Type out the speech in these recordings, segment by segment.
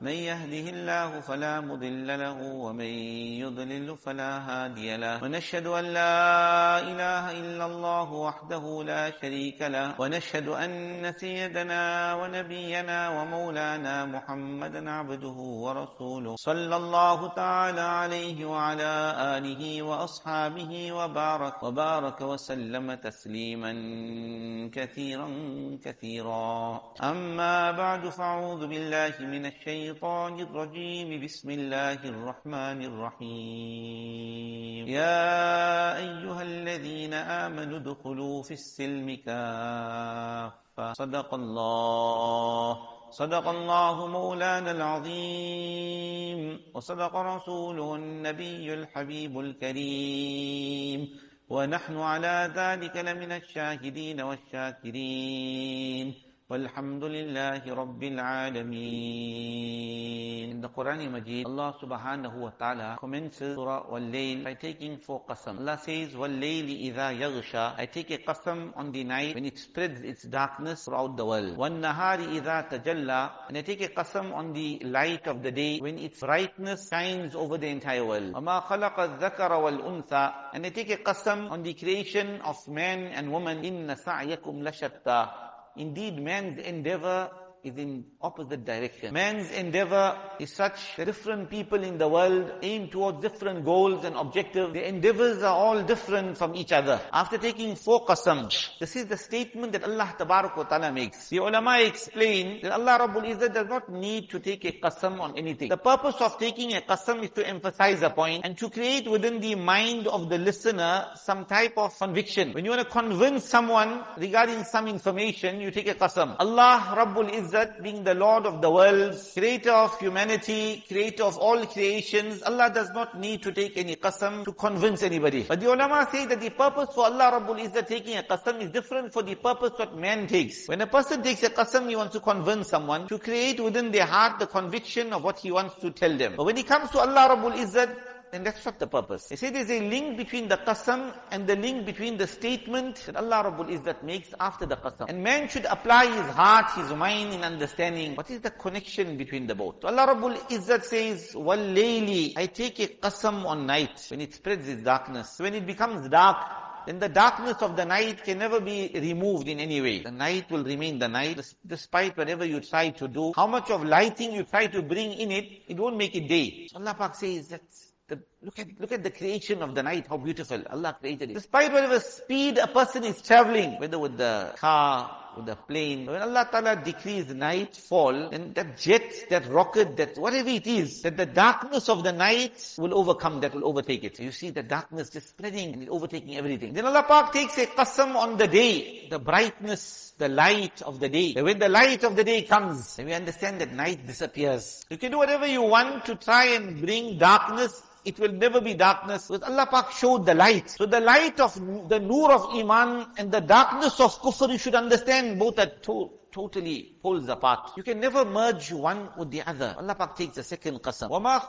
من يهده الله فلا مضل له ومن يضلل فلا هادي له. ونشهد أن لا إله إلا الله وحده لا شريك له. ونشهد أن سيدنا ونبينا ومولانا محمدا عبده ورسوله. صلى الله تعالى عليه وعلى آله وأصحابه وبارك وبارك وسلم تسليما كثيرا كثيرا. أما بعد فأعوذ بالله من الشيطان الشيطان الرجيم. بسم الله الرحمن الرحيم. يا أيها الذين آمنوا ادخلوا في السلم كافة. صدق الله. صدق الله مولانا العظيم. وصدق رسوله النبي الحبيب الكريم. ونحن على ذلك لمن الشاهدين والشاكرين. والحمد لله رب العالمين In the Quran Majid, Allah subhanahu wa ta'ala commences Surah Wal-Layl by taking four qasam. Allah says, Wal-Layli idha yaghsha. I take a qasam on the night when it spreads its darkness throughout the world. Wan-Nahari idha tajalla. And I take a qasam on the light of the day when its brightness shines over the entire world. وَمَا خَلَقَ الذَّكَرَ وَالْأُنثَى. And I take a qasam on the creation of man and woman. إِنَّ سَعْيَكُمْ لَشَتَّى. Indeed, man's endeavor is in opposite direction. Man's endeavor is such that different people in the world aim towards different goals and objectives. Their endeavors are all different from each other. After taking four qasams, this is the statement that Allah Ta'ala makes. The ulama explain that Allah Rabbul Izzat does not need to take a qasam on anything. The purpose of taking a qasam is to emphasize a point and to create within the mind of the listener some type of conviction. When you want to convince someone regarding some information, you take a qasam. Allah Rabbul Izzat being the Lord of the worlds, creator of humanity, creator of all creations, Allah does not need to take any qasam to convince anybody. But the ulama say that the purpose for Allah Rabbul Izzat taking a qasam is different for the purpose what man takes. When a person takes a qasam, he wants to convince someone to create within their heart the conviction of what he wants to tell them. But when it comes to Allah Rabbul Izzat, then that's not the purpose. They say there's a link between the qasam and the link between the statement that Allah Rabbul Izzat makes after the qasam. And man should apply his heart, his mind in understanding what is the connection between the both. So Allah Rabbul Izzat says, وَاللَّيْلِ I take a qasam on night when it spreads its darkness. When it becomes dark, then the darkness of the night can never be removed in any way. The night will remain the night, despite whatever you try to do. How much of lighting you try to bring in it, it won't make it day. So Allah Pak says that the, look at look at the creation of the night, how beautiful Allah created it. Despite whatever speed a person is traveling, whether with the car, with the plane, when Allah Ta'ala decrees nightfall, then that jet, that rocket, that whatever it is, that the darkness of the night will overcome, that will overtake it. You see the darkness just spreading and overtaking everything. Then Allah Pak takes a qasam on the day, the brightness, the light of the day. When the light of the day comes, we understand that night disappears. You can do whatever you want to try and bring darkness it will never be darkness. Because Allah Pak showed the light. So the light of the nur of Iman and the darkness of kufr, you should understand both are to totally poles apart. You can never merge one with the other. Allah Pak takes the second qasam. وَمَا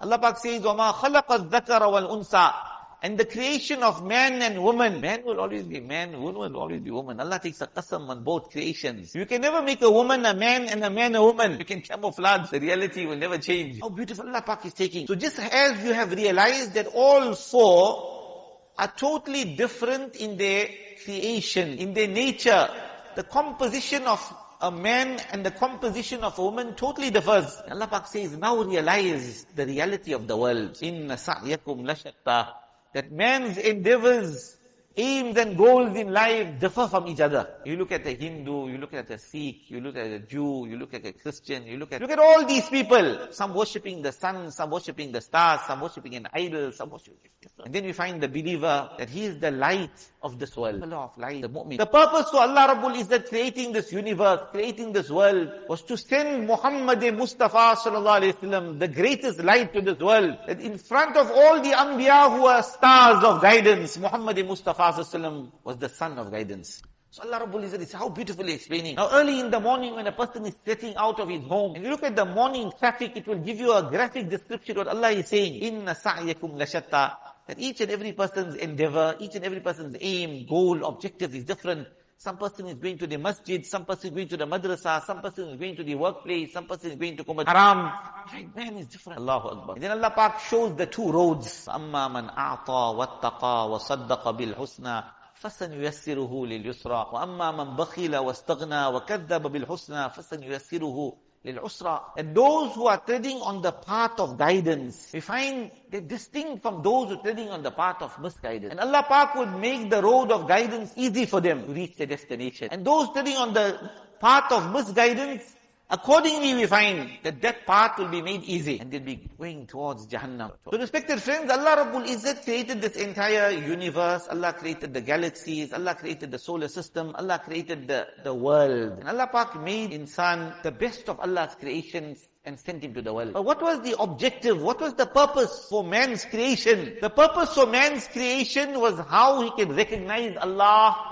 Allah Pak says, وَمَا خَلَقَ الذَّكَرَ وَالْأُنْثَى and the creation of man and woman. Man will always be man, woman will always be woman. Allah takes a qasam on both creations. You can never make a woman a man and a man a woman. You can camouflage. The reality will never change. How beautiful Allah Pak is taking. So just as you have realized that all four are totally different in their creation, in their nature, the composition of a man and the composition of a woman totally differs. Allah Pak says, now realize the reality of the world. Inna sa'yakum lashatta that man's endeavors, aims and goals in life differ from each other. You look at a Hindu, you look at a Sikh, you look at a Jew, you look at a Christian, you look at, look at all these people. Some worshipping the sun, some worshipping the stars, some worshipping an idol, some worshipping And then we find the believer that he is the light of this world. The of light, the purpose for Allah Rabbul Izzat creating this universe, creating this world, was to send Muhammad Mustafa sallallahu alayhi wasallam, the greatest light to this world. That in front of all the Anbiya who are stars of guidance, Muhammad Mustafa sallallahu was the sun of guidance. So Allah Rabbul Izzat is how beautifully explaining. Now early in the morning when a person is setting out of his home, and you look at the morning traffic, it will give you a graphic description of what Allah is saying. Inna sa'yakum lashatta that each and every person's endeavor, each and every person's aim, goal, objective is different. Some person is going to the masjid, some person is going to the madrasa, some person is going to the workplace, some person is going to Kumat Haram. Right, man is different. Allahu Akbar. And then Allah Pak shows the two roads. أَمَّا مَنْ أَعْطَى وَاتَّقَى وَصَدَّقَ بِالْحُسْنَى فَسَنْيُيَسِّرُهُ لِلْيُسْرَى وَأَمَّا مَنْ بَخِلَ وَاسْتَغْنَى وَكَذَّبَ بِالْحُسْنَى فَسَنْيُيَسِّرُهُ لِلْعُسْرَى And those who are treading on the path of guidance, we find they're distinct from those who are treading on the path of misguidance. And Allah Pak would make the road of guidance easy for them to reach their destination. And those treading on the path of misguidance, Accordingly, we find that that path will be made easy and they'll be going towards Jahannam. So respected friends, Allah Rabbul Izzat created this entire universe. Allah created the galaxies. Allah created the solar system. Allah created the, the world. And Allah Pak made insan the best of Allah's creations and sent him to the world. But what was the objective? What was the purpose for man's creation? The purpose for man's creation was how he can recognize Allah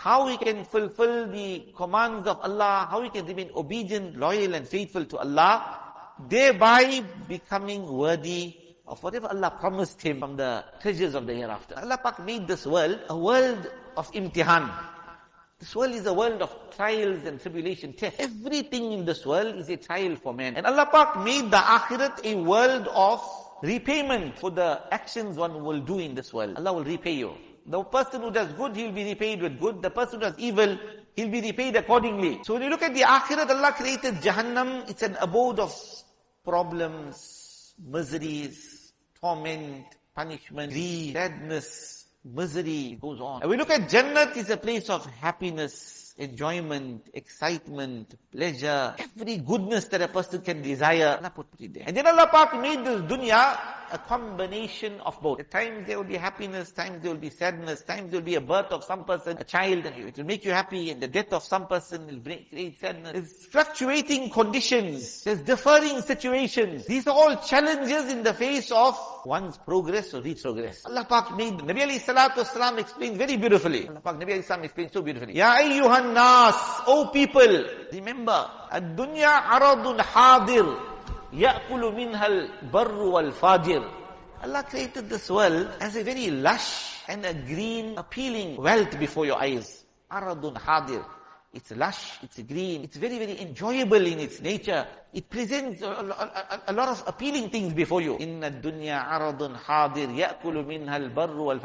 how we can fulfill the commands of Allah, how we can remain obedient, loyal and faithful to Allah, thereby becoming worthy of whatever Allah promised him from the treasures of the hereafter. Allah Pak made this world a world of imtihan. This world is a world of trials and tribulation. Everything in this world is a trial for man. And Allah Pak made the akhirat a world of repayment for the actions one will do in this world. Allah will repay you. The person who does good, he'll be repaid with good. The person who does evil, he'll be repaid accordingly. So when you look at the akhirat, Allah created Jahannam, it's an abode of problems, miseries, torment, punishment, greed, sadness, misery, goes on. And we look at Jannat, it's a place of happiness, enjoyment, excitement, pleasure, every goodness that a person can desire, Allah put it there. And then Allah Pak made this dunya a combination of both. At times there will be happiness, times there will be sadness, times there will be a birth of some person, a child, and it will make you happy, and the death of some person will create sadness. There's fluctuating conditions, there's differing situations. These are all challenges in the face of one's progress or retrogress. Allah Pak made, Nabi alayhi salatu wasalam explained very beautifully. Allah Pak, Nabi alayhi salam explained so beautifully. Ya ayyuhan nas, O people, remember, ad-dunya aradun hadir. Ya'kulu minhal barru wal fajir. Allah created this world as a very lush and a green appealing wealth before your eyes. Aradun hadir. It's lush, it's green, it's very, very enjoyable in its nature. It presents a, a, a, a lot of appealing things before you. In dunya aradun hadir ya'kulu minha al-barru wal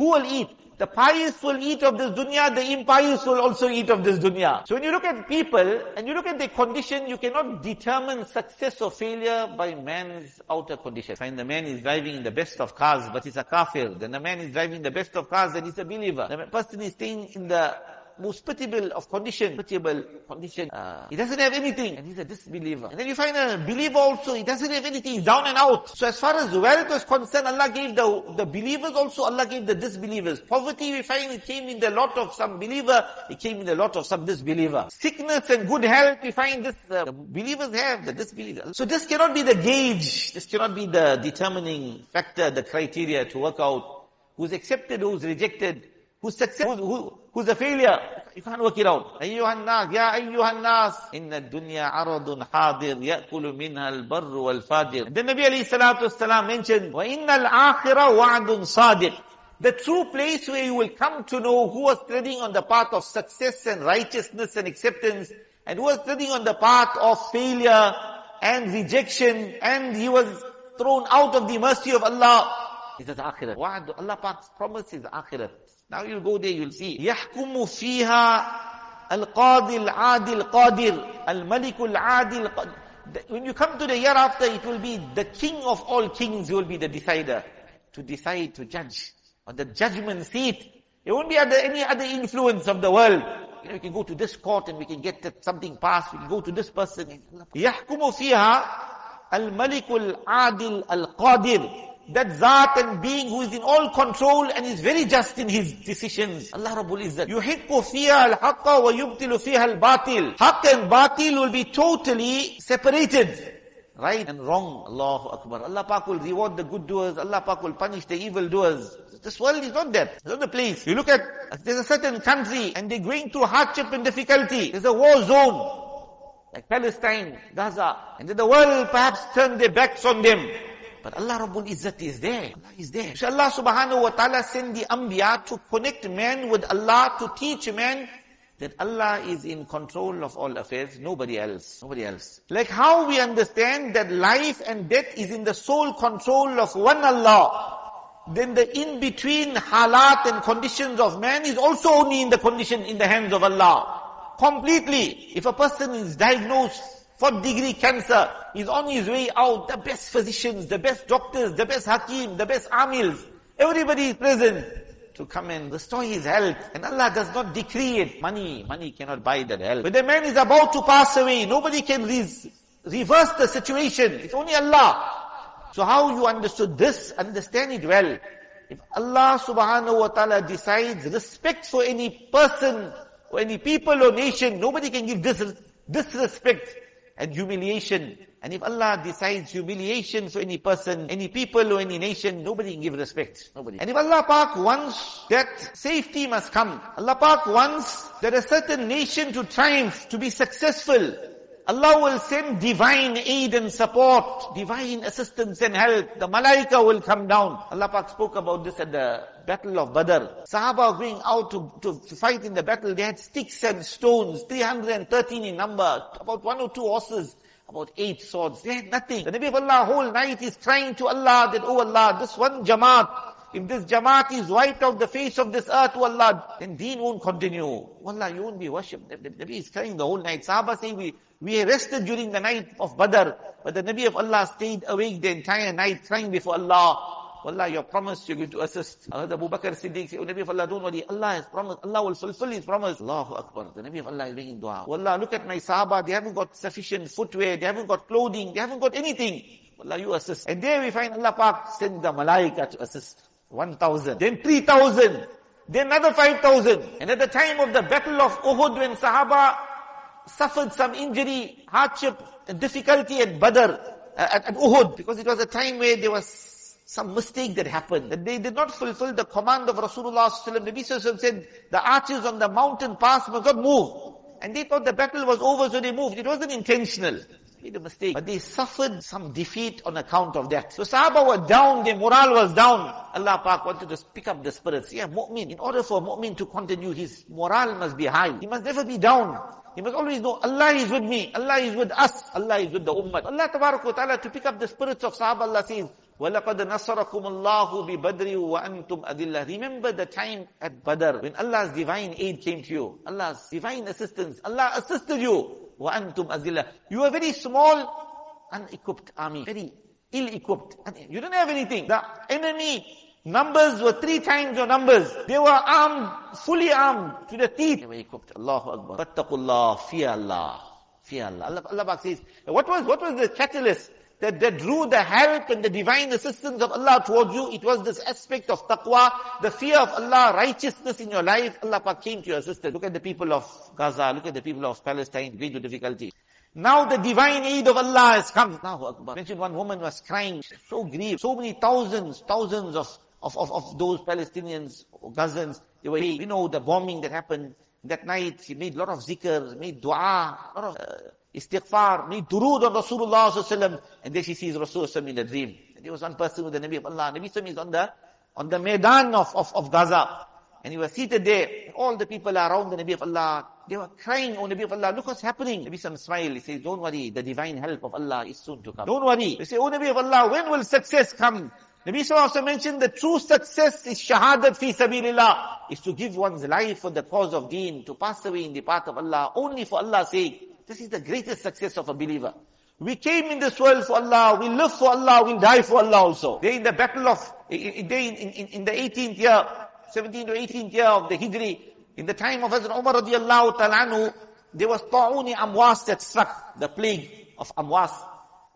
who will eat? The pious will eat of this dunya, the impious will also eat of this dunya. So when you look at people and you look at their condition, you cannot determine success or failure by man's outer condition. Find the man is driving in the best of cars, but he's a kafir. Then the man is driving the best of cars and he's a believer. The person is staying in the most pitiable of condition, pitiable condition. Uh, he doesn't have anything, and he's a disbeliever. And then you find a believer also, he doesn't have anything, he's down and out. So as far as wealth is concerned, Allah gave the, the believers also, Allah gave the disbelievers. Poverty, we find it came in the lot of some believer, it came in the lot of some disbeliever. Sickness and good health, we find this, uh, the believers have, the disbelievers. So this cannot be the gauge, this cannot be the determining factor, the criteria to work out who's accepted, who's rejected, who's successful, who, who's a failure. You can't work it out. أيها الناس يا أيها الناس إن الدنيا عرض حاضر يأكل منها البر والفاجر. Then Nabi عليه الصلاة والسلام mentioned وإن الآخرة وعد صادق. The true place where you will come to know who was treading on the path of success and righteousness and acceptance and who was treading on the path of failure and rejection and he was thrown out of the mercy of Allah. He says akhirat. Allah Pak's promise is akhirat. Now you'll go there, you'll see. يحكم فيها القاضي العادل القادر الملك العادل When you come to the year after, it will be the king of all kings will be the decider. To decide, to judge. On the judgment seat. It won't be under any other influence of the world. You know, we can go to this court and we can get something passed. We can go to this person. يحكم فيها الملك العادل القادر that Zat and being who is in all control and is very just in his decisions. Allah Rabbul Izzat. يُحِقُّ فِيهَا الْحَقَّ وَيُبْتِلُ فِيهَا الْبَاطِلِ Haqq and batil will be totally separated. right and wrong. Allahu Akbar. Allah Pak will reward the good doers. Allah Pak will punish the evil doers. This world is not that. It's not the place. You look at, there's a certain country and they're going through hardship and difficulty. There's a war zone. Like Palestine, Gaza. And then the world perhaps turn their backs on them. But Allah Rabbul Izzat is there. Allah is there. So Allah subhanahu wa ta'ala send the Anbiya to connect man with Allah, to teach man that Allah is in control of all affairs, nobody else, nobody else. Like how we understand that life and death is in the sole control of one Allah, then the in-between halat and conditions of man is also only in the condition in the hands of Allah. Completely. If a person is diagnosed fourth degree cancer, he's on his way out, the best physicians, the best doctors, the best hakim, the best amils, everybody is present to come and restore his health. And Allah does not decree it. Money, money cannot buy that health. When the man is about to pass away, nobody can reverse the situation. It's only Allah. So how you understood this, understand it well. If Allah subhanahu wa ta'ala decides respect for any person or any people or nation, nobody can give this disrespect and humiliation and if Allah decides humiliation for any person, any people or any nation, nobody can give respect. Nobody. And if Allah Pak wants that safety must come, Allah Pak wants that a certain nation to triumph, to be successful, Allah will send divine aid and support, divine assistance and help. The malaika will come down. Allah Pak spoke about this at the battle of Badr. Sahaba going out to, to fight in the battle, they had sticks and stones, 313 in number, about one or two horses about eight swords. They had nothing. The Nabi of Allah whole night is crying to Allah that, oh Allah, this one Jamaat, if this Jamaat is wiped out the face of this earth, oh Allah, then deen won't continue. Allah, you won't be worshipped. The, the, the Nabi is crying the whole night. Sahaba say we, we rested during the night of Badr, but the Nabi of Allah stayed awake the entire night crying before Allah. Allah, you promised you're going to assist. Hazrat Abu Bakr Siddiq said, Oh Nabi of Allah, don't worry. Allah has promised. Allah will fulfill His promise. Allahu Akbar. The Nabi of Allah is making dua. Allah, look at my Sahaba. They haven't got sufficient footwear. They haven't got clothing. They haven't got anything. Allah, you assist. And there we find Allah Pak send the Malaika to assist. 1,000. Then 3,000. Then another 5,000. And at the time of the battle of Uhud when Sahaba suffered some injury, hardship, difficulty at Badr, uh, at, at Uhud, because it was a time where there was some mistake that happened, that they did not fulfill the command of Rasulullah sallallahu Nabi sallallahu said, the archers on the mountain pass must not move. And they thought the battle was over, so they moved. It wasn't intentional Made a mistake. But they suffered some defeat on account of that. So Sahaba were down, their morale was down. Allah Pak wanted to pick up the spirits. Yeah, mu'min. In order for a mu'min to continue, his morale must be high. He must never be down. He must always know, Allah is with me. Allah is with us. Allah is with the ummah. Allah Ta'ala to pick up the spirits of Sahaba, Allah says, وَلَقَدْ نَصَرَكُمُ اللَّهُ بِبَدْرِ وَأَنْتُمْ أَذِلَّةِ Remember the time at Badr when Allah's divine aid came to you. Allah's divine assistance. Allah assisted you. وَأَنْتُمْ أَذِلَّةِ You were very small, unequipped army. Very ill-equipped. You didn't have anything. The enemy numbers were three times your numbers. They were armed, fully armed to the teeth. They were equipped. Allahu Akbar. Fattaqullah, fear Allah. Fear Allah. Allah, Allah says, what was, what was the catalyst? That, that drew the help and the divine assistance of Allah towards you, it was this aspect of taqwa, the fear of Allah, righteousness in your life. Allah Pak came to your assistance. Look at the people of Gaza, look at the people of Palestine, to difficulty. Now the divine aid of Allah has come. Allahu Akbar. Mentioned one woman was crying, so grieved. So many thousands, thousands of, of, of, of those Palestinians, Gazans, they were, you know, the bombing that happened that night. He made a lot of zikr, made dua, a lot of uh, istighfar, made durood on Rasulullah and then she sees Rasulullah in a dream. And there was one person with the Nabi of Allah. Nabi is on the, on the Maidan of, of, of Gaza. And he was seated there. All the people around the Nabi of Allah, they were crying, Oh Nabi of Allah, look what's happening. Nabi Sallam smiled. He says, don't worry, the divine help of Allah is soon to come. Don't worry. They say, Oh Nabi of Allah, when will success come? Nabi also mentioned the true success is shahadat fi sabilillah, is to give one's life for the cause of deen, to pass away in the path of Allah, only for Allah's sake. This is the greatest success of a believer. We came in this world for Allah, we live for Allah, we'll die for Allah also. They in the battle of, they in, in, in the 18th year, 17th to 18th year of the Hijri, in the time of Hazrat Umar radiallahu ta'ala there was ta'uni amwas that struck, the plague of amwas.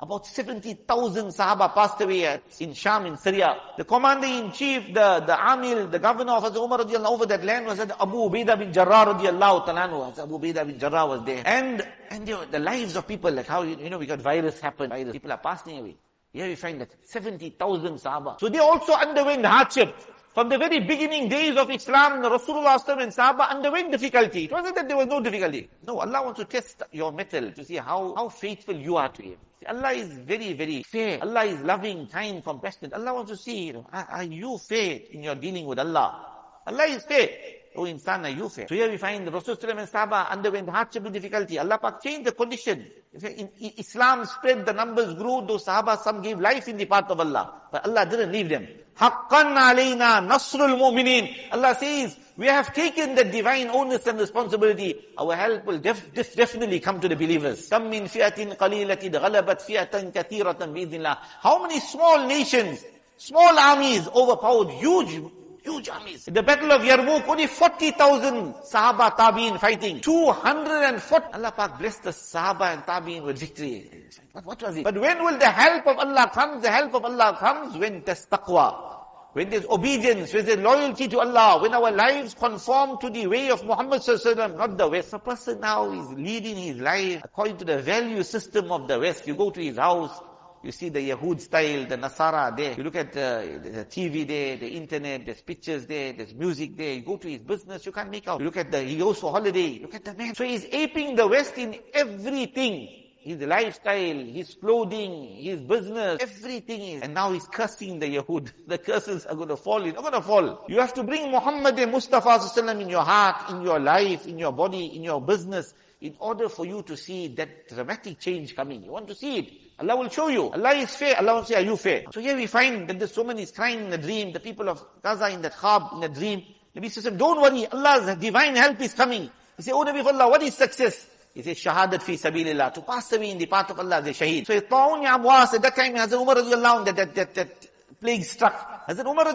About 70,000 Sahaba passed away in Sham, in Syria. The commander-in-chief, the, the Amil, the governor of Hazrat Umar over that land was Abu Ubaidah bin Jarrah. Abu Ubaidah bin Jarrah was there. And, and you know, the lives of people, like how, you know, we got virus happen, virus, people are passing away. Here we find that 70,000 Sahaba. So they also underwent hardship. From the very beginning days of Islam, the Rasulullah and Sahaba underwent difficulty. It wasn't that there was no difficulty. No, Allah wants to test your mettle to see how, how faithful you are to Him. See, Allah is very, very fair. Allah is loving, kind, compassionate. Allah wants to see, you know, are, are you fair in your dealing with Allah? Allah is fair. Oh insan, you? So here we find the Rasul and underwent hardship and difficulty. Allah Pak changed the condition. In Islam spread, the numbers grew, those Sahaba, some gave life in the path of Allah. But Allah didn't leave them. Haqqan alayna nasrul mu'minin. Allah says, we have taken the divine onus and responsibility. Our help will def def definitely come to the believers. Kam min fi'atin qalilatin ghalabat fi'atan kathiratan bi'idhnillah. How many small nations, small armies overpowered huge Huge armies. In the battle of Yarmouk, only 40,000 Sahaba Tabi'in fighting. 240. Allah Pak blessed the Sahaba and Tabi'in with victory. What, what was it? But when will the help of Allah come? The help of Allah comes when there's taqwa. When there's obedience, when there's loyalty to Allah, when our lives conform to the way of Muhammad Sallallahu not the West. A person now is leading his life according to the value system of the West. You go to his house, you see the Yahud style, the Nasara there. You look at uh, the TV there, the internet, there's pictures there, there's music there. You go to his business, you can't make out. You look at the, he goes for holiday. Look at the man. So he's aping the West in everything. His lifestyle, his clothing, his business, everything is. And now he's cursing the Yahud. The curses are going to fall. It's not going to fall. You have to bring Muhammad and Mustafa in your heart, in your life, in your body, in your business, in order for you to see that dramatic change coming. You want to see it. Allah will show you. Allah is fair. Allah will say, are you fair? So here we find that this woman is crying in a dream. The people of Gaza in that khab, in a dream. Nabi says, don't worry. Allah's divine help is coming. He said, oh Nabi of Allah, what is success? He says, shahadat fi sabilillah. To pass away in the path of Allah, the shaheed. So, Ta'un Amwas, at that time, Hazrat Umar radiallahu that, that, that, that plague struck. Hazrat Umar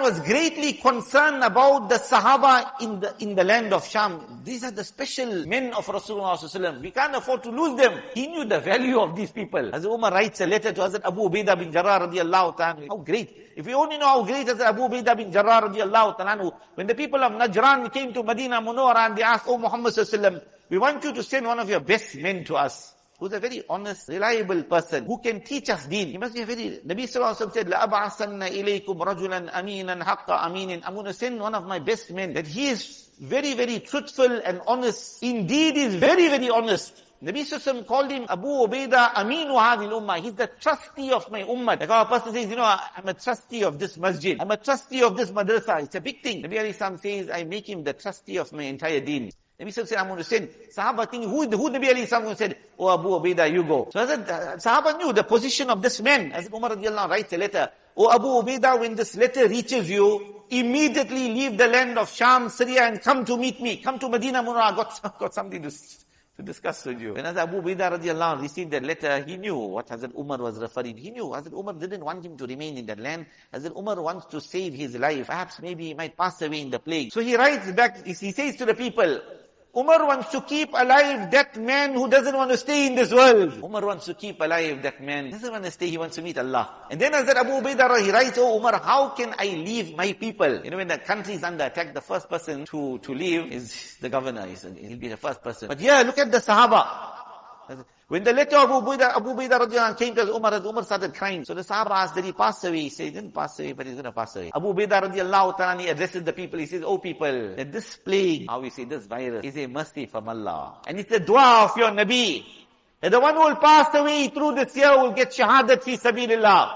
was greatly concerned about the Sahaba in the, in the land of Sham. These are the special men of Rasulullah We can't afford to lose them. He knew the value of these people. Hazrat Umar writes a letter to Hazrat Abu Ubaidah bin Jarrah radiallahu ta'ala. How great. If we only know how great Hazrat Abu Ubaidah bin Jarrah radiallahu ta'ala, when the people of Najran came to Medina Munawwara and they asked, Oh Muhammad sallallahu we want you to send one of your best men to us who's a very honest, reliable person, who can teach us deen. He must be a very, Nabi Sallallahu Alaihi Wasallam said, لَأَبْعَثَنَّ إِلَيْكُمْ رَجُلًا أَمِينًا حَقَّ أَمِينٍ I'm going to send one of my best men, that he is very, very truthful and honest. Indeed, is very, very honest. Nabi Sallallahu called him Abu Ubaidah Aminu Hadil Ummah. He's the trustee of my ummah. Like our person says, you know, I'm a trustee of this masjid. I'm a trustee of this madrasa. It's a big thing. Nabi Sallallahu says, I make him the trustee of my entire deen. Nabi said, I'm going to send. Sahaba think, who, who Nabi Ali Sallam said, Oh Abu Ubaidah, you go. So Hazrat, uh, Sahaba knew the position of this man. As Umar radiallahu writes a letter, Oh Abu Ubaidah, when this letter reaches you, immediately leave the land of Sham, Syria and come to meet me. Come to Medina Munawwara. I got, got something to, to discuss with you. When Hazrat Abu Ubaidah radiallahu received that letter, he knew what Hazrat Umar was referring. He knew Hazrat Umar didn't want him to remain in that land. Hazrat Umar wants to save his life. Perhaps maybe he might pass away in the plague. So he writes back, he says to the people, Umar wants to keep alive that man who doesn't want to stay in this world. Umar wants to keep alive that man. He doesn't want to stay, he wants to meet Allah. And then Hazrat Abu Ubaidah, he writes, Oh Umar, how can I leave my people? You know, when the country is under attack, the first person to, to leave is the governor. He'll be the first person. But yeah, look at the Sahaba. When the letter of Abu Ubaidah, Abu Ubaidah came to Umar, Umar started crying. So the Sahaba asked, did he pass away? He said, he didn't pass away, but he's going to pass away. Abu Ubaidah radiallahu ta'ala, he addresses the people. He says, oh people, that this plague, how we say, this virus, is a mercy from Allah. And it's the dua of your Nabi. That the one who will pass away through this year will get shahadat fi sabilillah.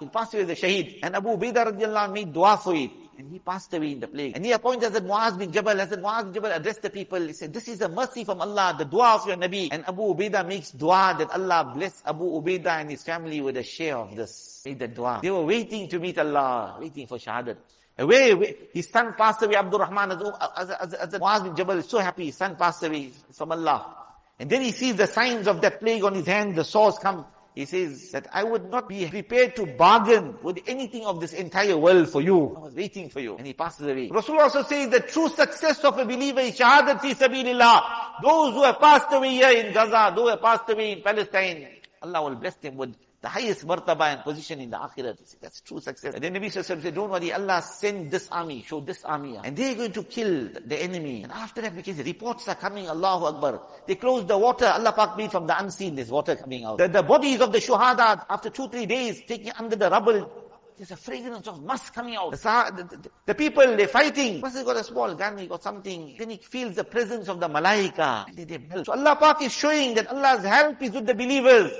He'll pass away as a shaheed. And Abu Ubaidah radiallahu made dua for it. And he passed away in the plague. And he appointed Hazrat Muaz bin Jabal. Hazrat Muaz bin Jabal addressed the people. He said, this is a mercy from Allah, the dua of your Nabi. And Abu Ubaidah makes dua that Allah bless Abu Ubaidah and his family with a share of this. Made the dua. They were waiting to meet Allah, waiting for shahadat. Away, his son passed away, Abdul Rahman, as Muaz bin Jabal is so happy, his son passed away from Allah. And then he sees the signs of that plague on his hands, the sores come. He says that I would not be prepared to bargain with anything of this entire world for you. I was waiting for you. And he passes away. Rasulullah also says the true success of a believer is shahadat fi sabilillah. Those who have passed away here in Gaza, those who have passed away in Palestine, Allah will bless them with the highest martaba and position in the akhirah. That's true success. And then Nabi Sallallahu said, don't worry, Allah send this army, show this army. And they're going to kill the enemy. And after that, because reports are coming, Allahu Akbar. They close the water, Allah Pak made from the unseen, there's water coming out. The, the bodies of the shuhada, after two, three days, taking under the rubble, there's a fragrance of musk coming out. The, the, the, people, they're fighting. First he got a small gun, he got something. Then he feels the presence of the malaika. And they melt. So Allah Pak is showing that Allah's help is with the believers.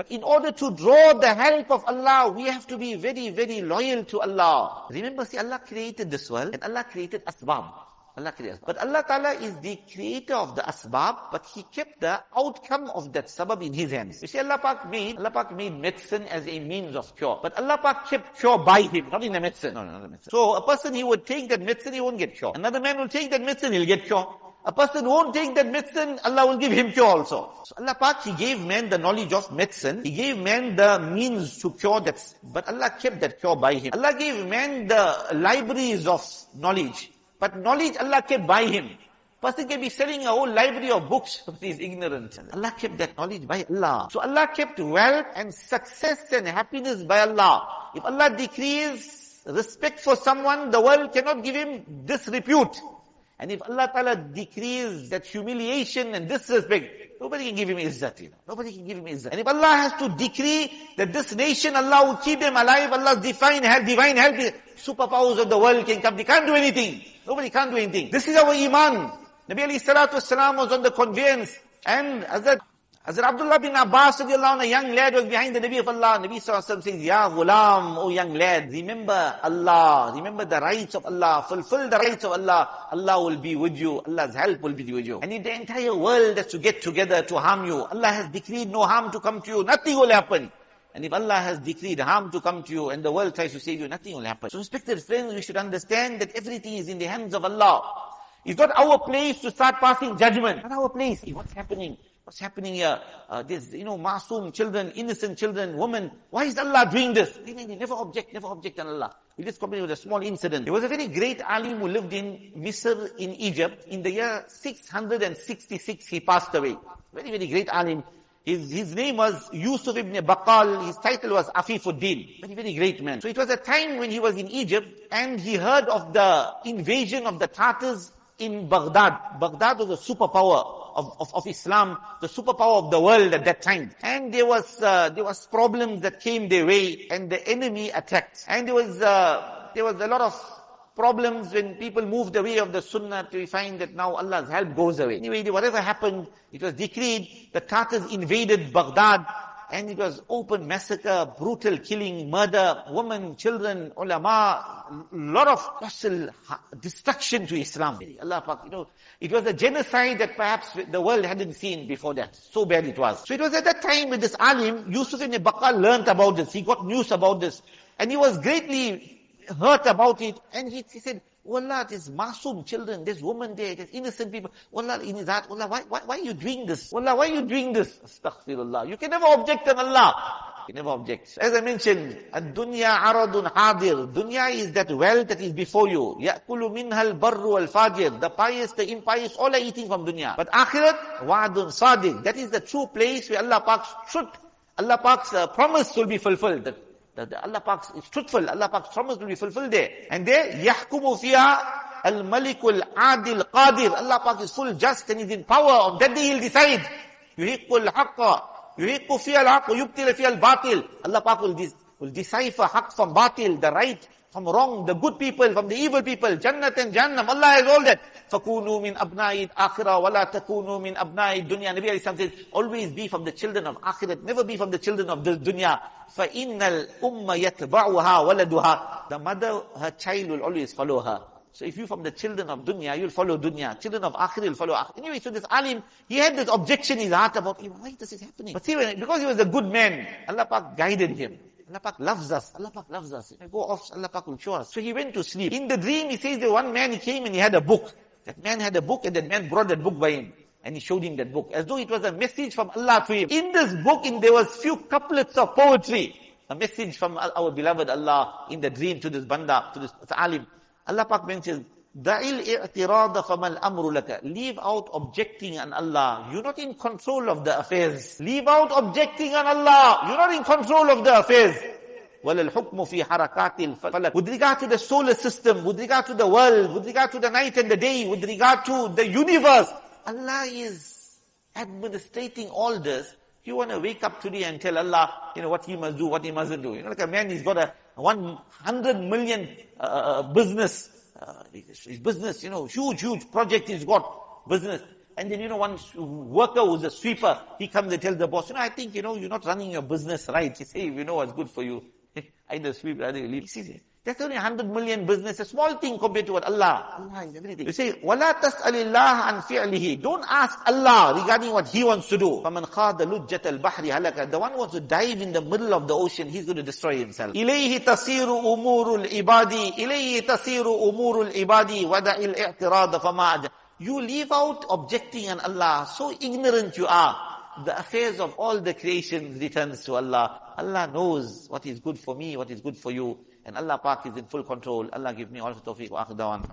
But in order to draw the help of Allah, we have to be very, very loyal to Allah. Remember, see, Allah created this world and Allah created asbab. Allah created But Allah Ta'ala is the creator of the asbab, but He kept the outcome of that sabab in His hands. You see, Allah Pak made, Allah Pak made medicine as a means of cure. But Allah Pak kept cure by Him, not in the medicine. No, no, not the medicine. So a person, he would take that medicine, he won't get cure. Another man will take that medicine, he'll get cure. A person won't take that medicine, Allah will give him cure also. So Allah Pak, He gave man the knowledge of medicine. He gave man the means to cure that. But Allah kept that cure by him. Allah gave man the libraries of knowledge. But knowledge Allah kept by him. Person can be selling a whole library of books, but he is ignorant. Allah kept that knowledge by Allah. So Allah kept wealth and success and happiness by Allah. If Allah decrees respect for someone, the world cannot give him disrepute. And if Allah Ta'ala decrees that humiliation and disrespect, nobody can give him izzat. You know. Nobody can give him izzat. And if Allah has to decree that this nation, Allah will keep them alive, Allah's divine help, divine help, superpowers of the world can come. They can't do anything. Nobody can't do anything. This is our iman. Nabi alayhi salatu was on the conveyance. And Hazrat Hazrat Abdullah bin Abbas a young lad was behind the Nabi of Allah. Nabi sallallahu says, Ya ghulam, O young lad, remember Allah, remember the rights of Allah, fulfill the rights of Allah. Allah will be with you, Allah's help will be with you. And if the entire world has to get together to harm you, Allah has decreed no harm to come to you, nothing will happen. And if Allah has decreed harm to come to you and the world tries to save you, nothing will happen. So respected friends, we should understand that everything is in the hands of Allah. It's not our place to start passing judgment. Not our place. What's happening? What's happening here? Uh, you know, masoom children, innocent children, women. Why is Allah doing this? They never object, never object on Allah. We just continue with a small incident. There was a very great alim who lived in Misr in Egypt. In the year 666, he passed away. Very, very great alim. His, his name was Yusuf ibn Baqal. His title was Afifuddin. Very, very great man. So it was a time when he was in Egypt and he heard of the invasion of the Tartars in Baghdad. Baghdad was a superpower of, of, of Islam, the superpower of the world at that time. And there was, uh, there was problems that came their way and the enemy attacked. And there was, uh, there was a lot of problems when people moved away of the sunnah to find that now Allah's help goes away. Anyway, whatever happened, it was decreed, the Tartars invaded Baghdad, and it was open massacre, brutal killing, murder, women, children, ulama, lot of hostile destruction to Islam. Allah you know, it was a genocide that perhaps the world hadn't seen before that. So bad it was. So it was at that time when this alim, Yusuf ibn Baqal learned about this. He got news about this. And he was greatly hurt about it. And he, he said, Wallah, there's masoom children, there's women there, there's innocent people. Wallah, in heart, Wallah, why, why, why are you doing this? Wallah, why are you doing this? Astaghfirullah. You can never object on Allah. You never object. As I mentioned, ad-dunya aradun hadir. Dunya is that wealth that is before you. Ya'kulu minha al-barru al-fajir. The pious, the impious, all are eating from dunya. But akhirat, wa'adun sadiq. That is the true place where Allah Pak's truth, Allah Pak's uh, promise will be fulfilled The Allah Pak is truthful. Allah Pak's promise will be fulfilled there. And there, يَحْكُمُ فِيهَا الْمَلِكُ الْعَادِلْ قَادِرْ Allah Pak is full just and is in power. On that day He'll decide. يُحِقُّ الْحَقَّ يُحِقُّ فِيهَا الْحَقُّ يُبْتِلَ فِيهَا الْبَاطِلِ Allah Pak will, will decipher haq from batil, the right from wrong, the good people, from the evil people, Jannat and Jannam, Allah has all that. فَكُونُوا مِنْ أَبْنَاءِ الْآخِرَةِ وَلَا تَكُونُوا مِنْ أَبْنَاءِ الدُّنْيا Nabi Alayhi says, always be from the children of Akhirat, never be from the children of the dunya. فَإِنَّ الْأُمَّ يَتْبَعُهَا وَلَدُهَا The mother, her child will always follow her. So if you from the children of dunya, you'll follow dunya. Children of akhir, you'll follow akhir. Anyway, so this alim, he had this objection in his heart about, why is this happening? But see, because he was a good man, Allah Pak guided him. Allah Pak loves us. Allah Pak loves us. If I go off, Allah Pak will show us. So he went to sleep. In the dream, he says that one man, came and he had a book. That man had a book and that man brought that book by him. And he showed him that book. As though it was a message from Allah to him. In this book, in, there was few couplets of poetry. A message from our beloved Allah in the dream to this banda, to this alim. Allah Pak mentions, Da'il i'tirada famal amru laka. Leave out objecting on Allah. You're not in control of the affairs. Leave out objecting on Allah. You're not in control of the affairs. وَلَلْحُكْمُ فِي حَرَكَاتِ الْفَلَكِ With regard to the solar system, with regard to the world, with regard to the night and the day, with regard to the universe, Allah is administrating all this. You want to wake up today and tell Allah, you know, what he must do, what he mustn't do. You know, like a man, he's got a 100 million uh, uh business uh, his business, you know, huge, huge project he's got, business. And then, you know, one worker who's a sweeper, he comes and tells the boss, you know, I think, you know, you're not running your business right. He says, you know what's good for you. Either sweep, either you leave. He says, that's only a hundred million business, a small thing compared to what Allah. Allah is everything. You say, وَلَا تَسْأَلِ اللَّهَ عَنْ فِعْلِهِ Don't ask Allah regarding what He wants to do. فَمَنْ خَاضَ لُجَّةَ الْبَحْرِ هَلَكَ The one who wants to dive in the middle of the ocean, he's going to destroy himself. إِلَيْهِ تَصِيرُ أُمُورُ الْعِبَادِ إِلَيْهِ تَصِيرُ أُمُورُ الْعِبَادِ وَدَعِ الْإِعْتِرَاضَ فَمَا You leave out objecting on Allah. So ignorant you are the affairs of all the creations returns to Allah. Allah knows what is good for me, what is good for you. And Allah Pak is in full control. Allah give me all the tawfiq wa akhdawan.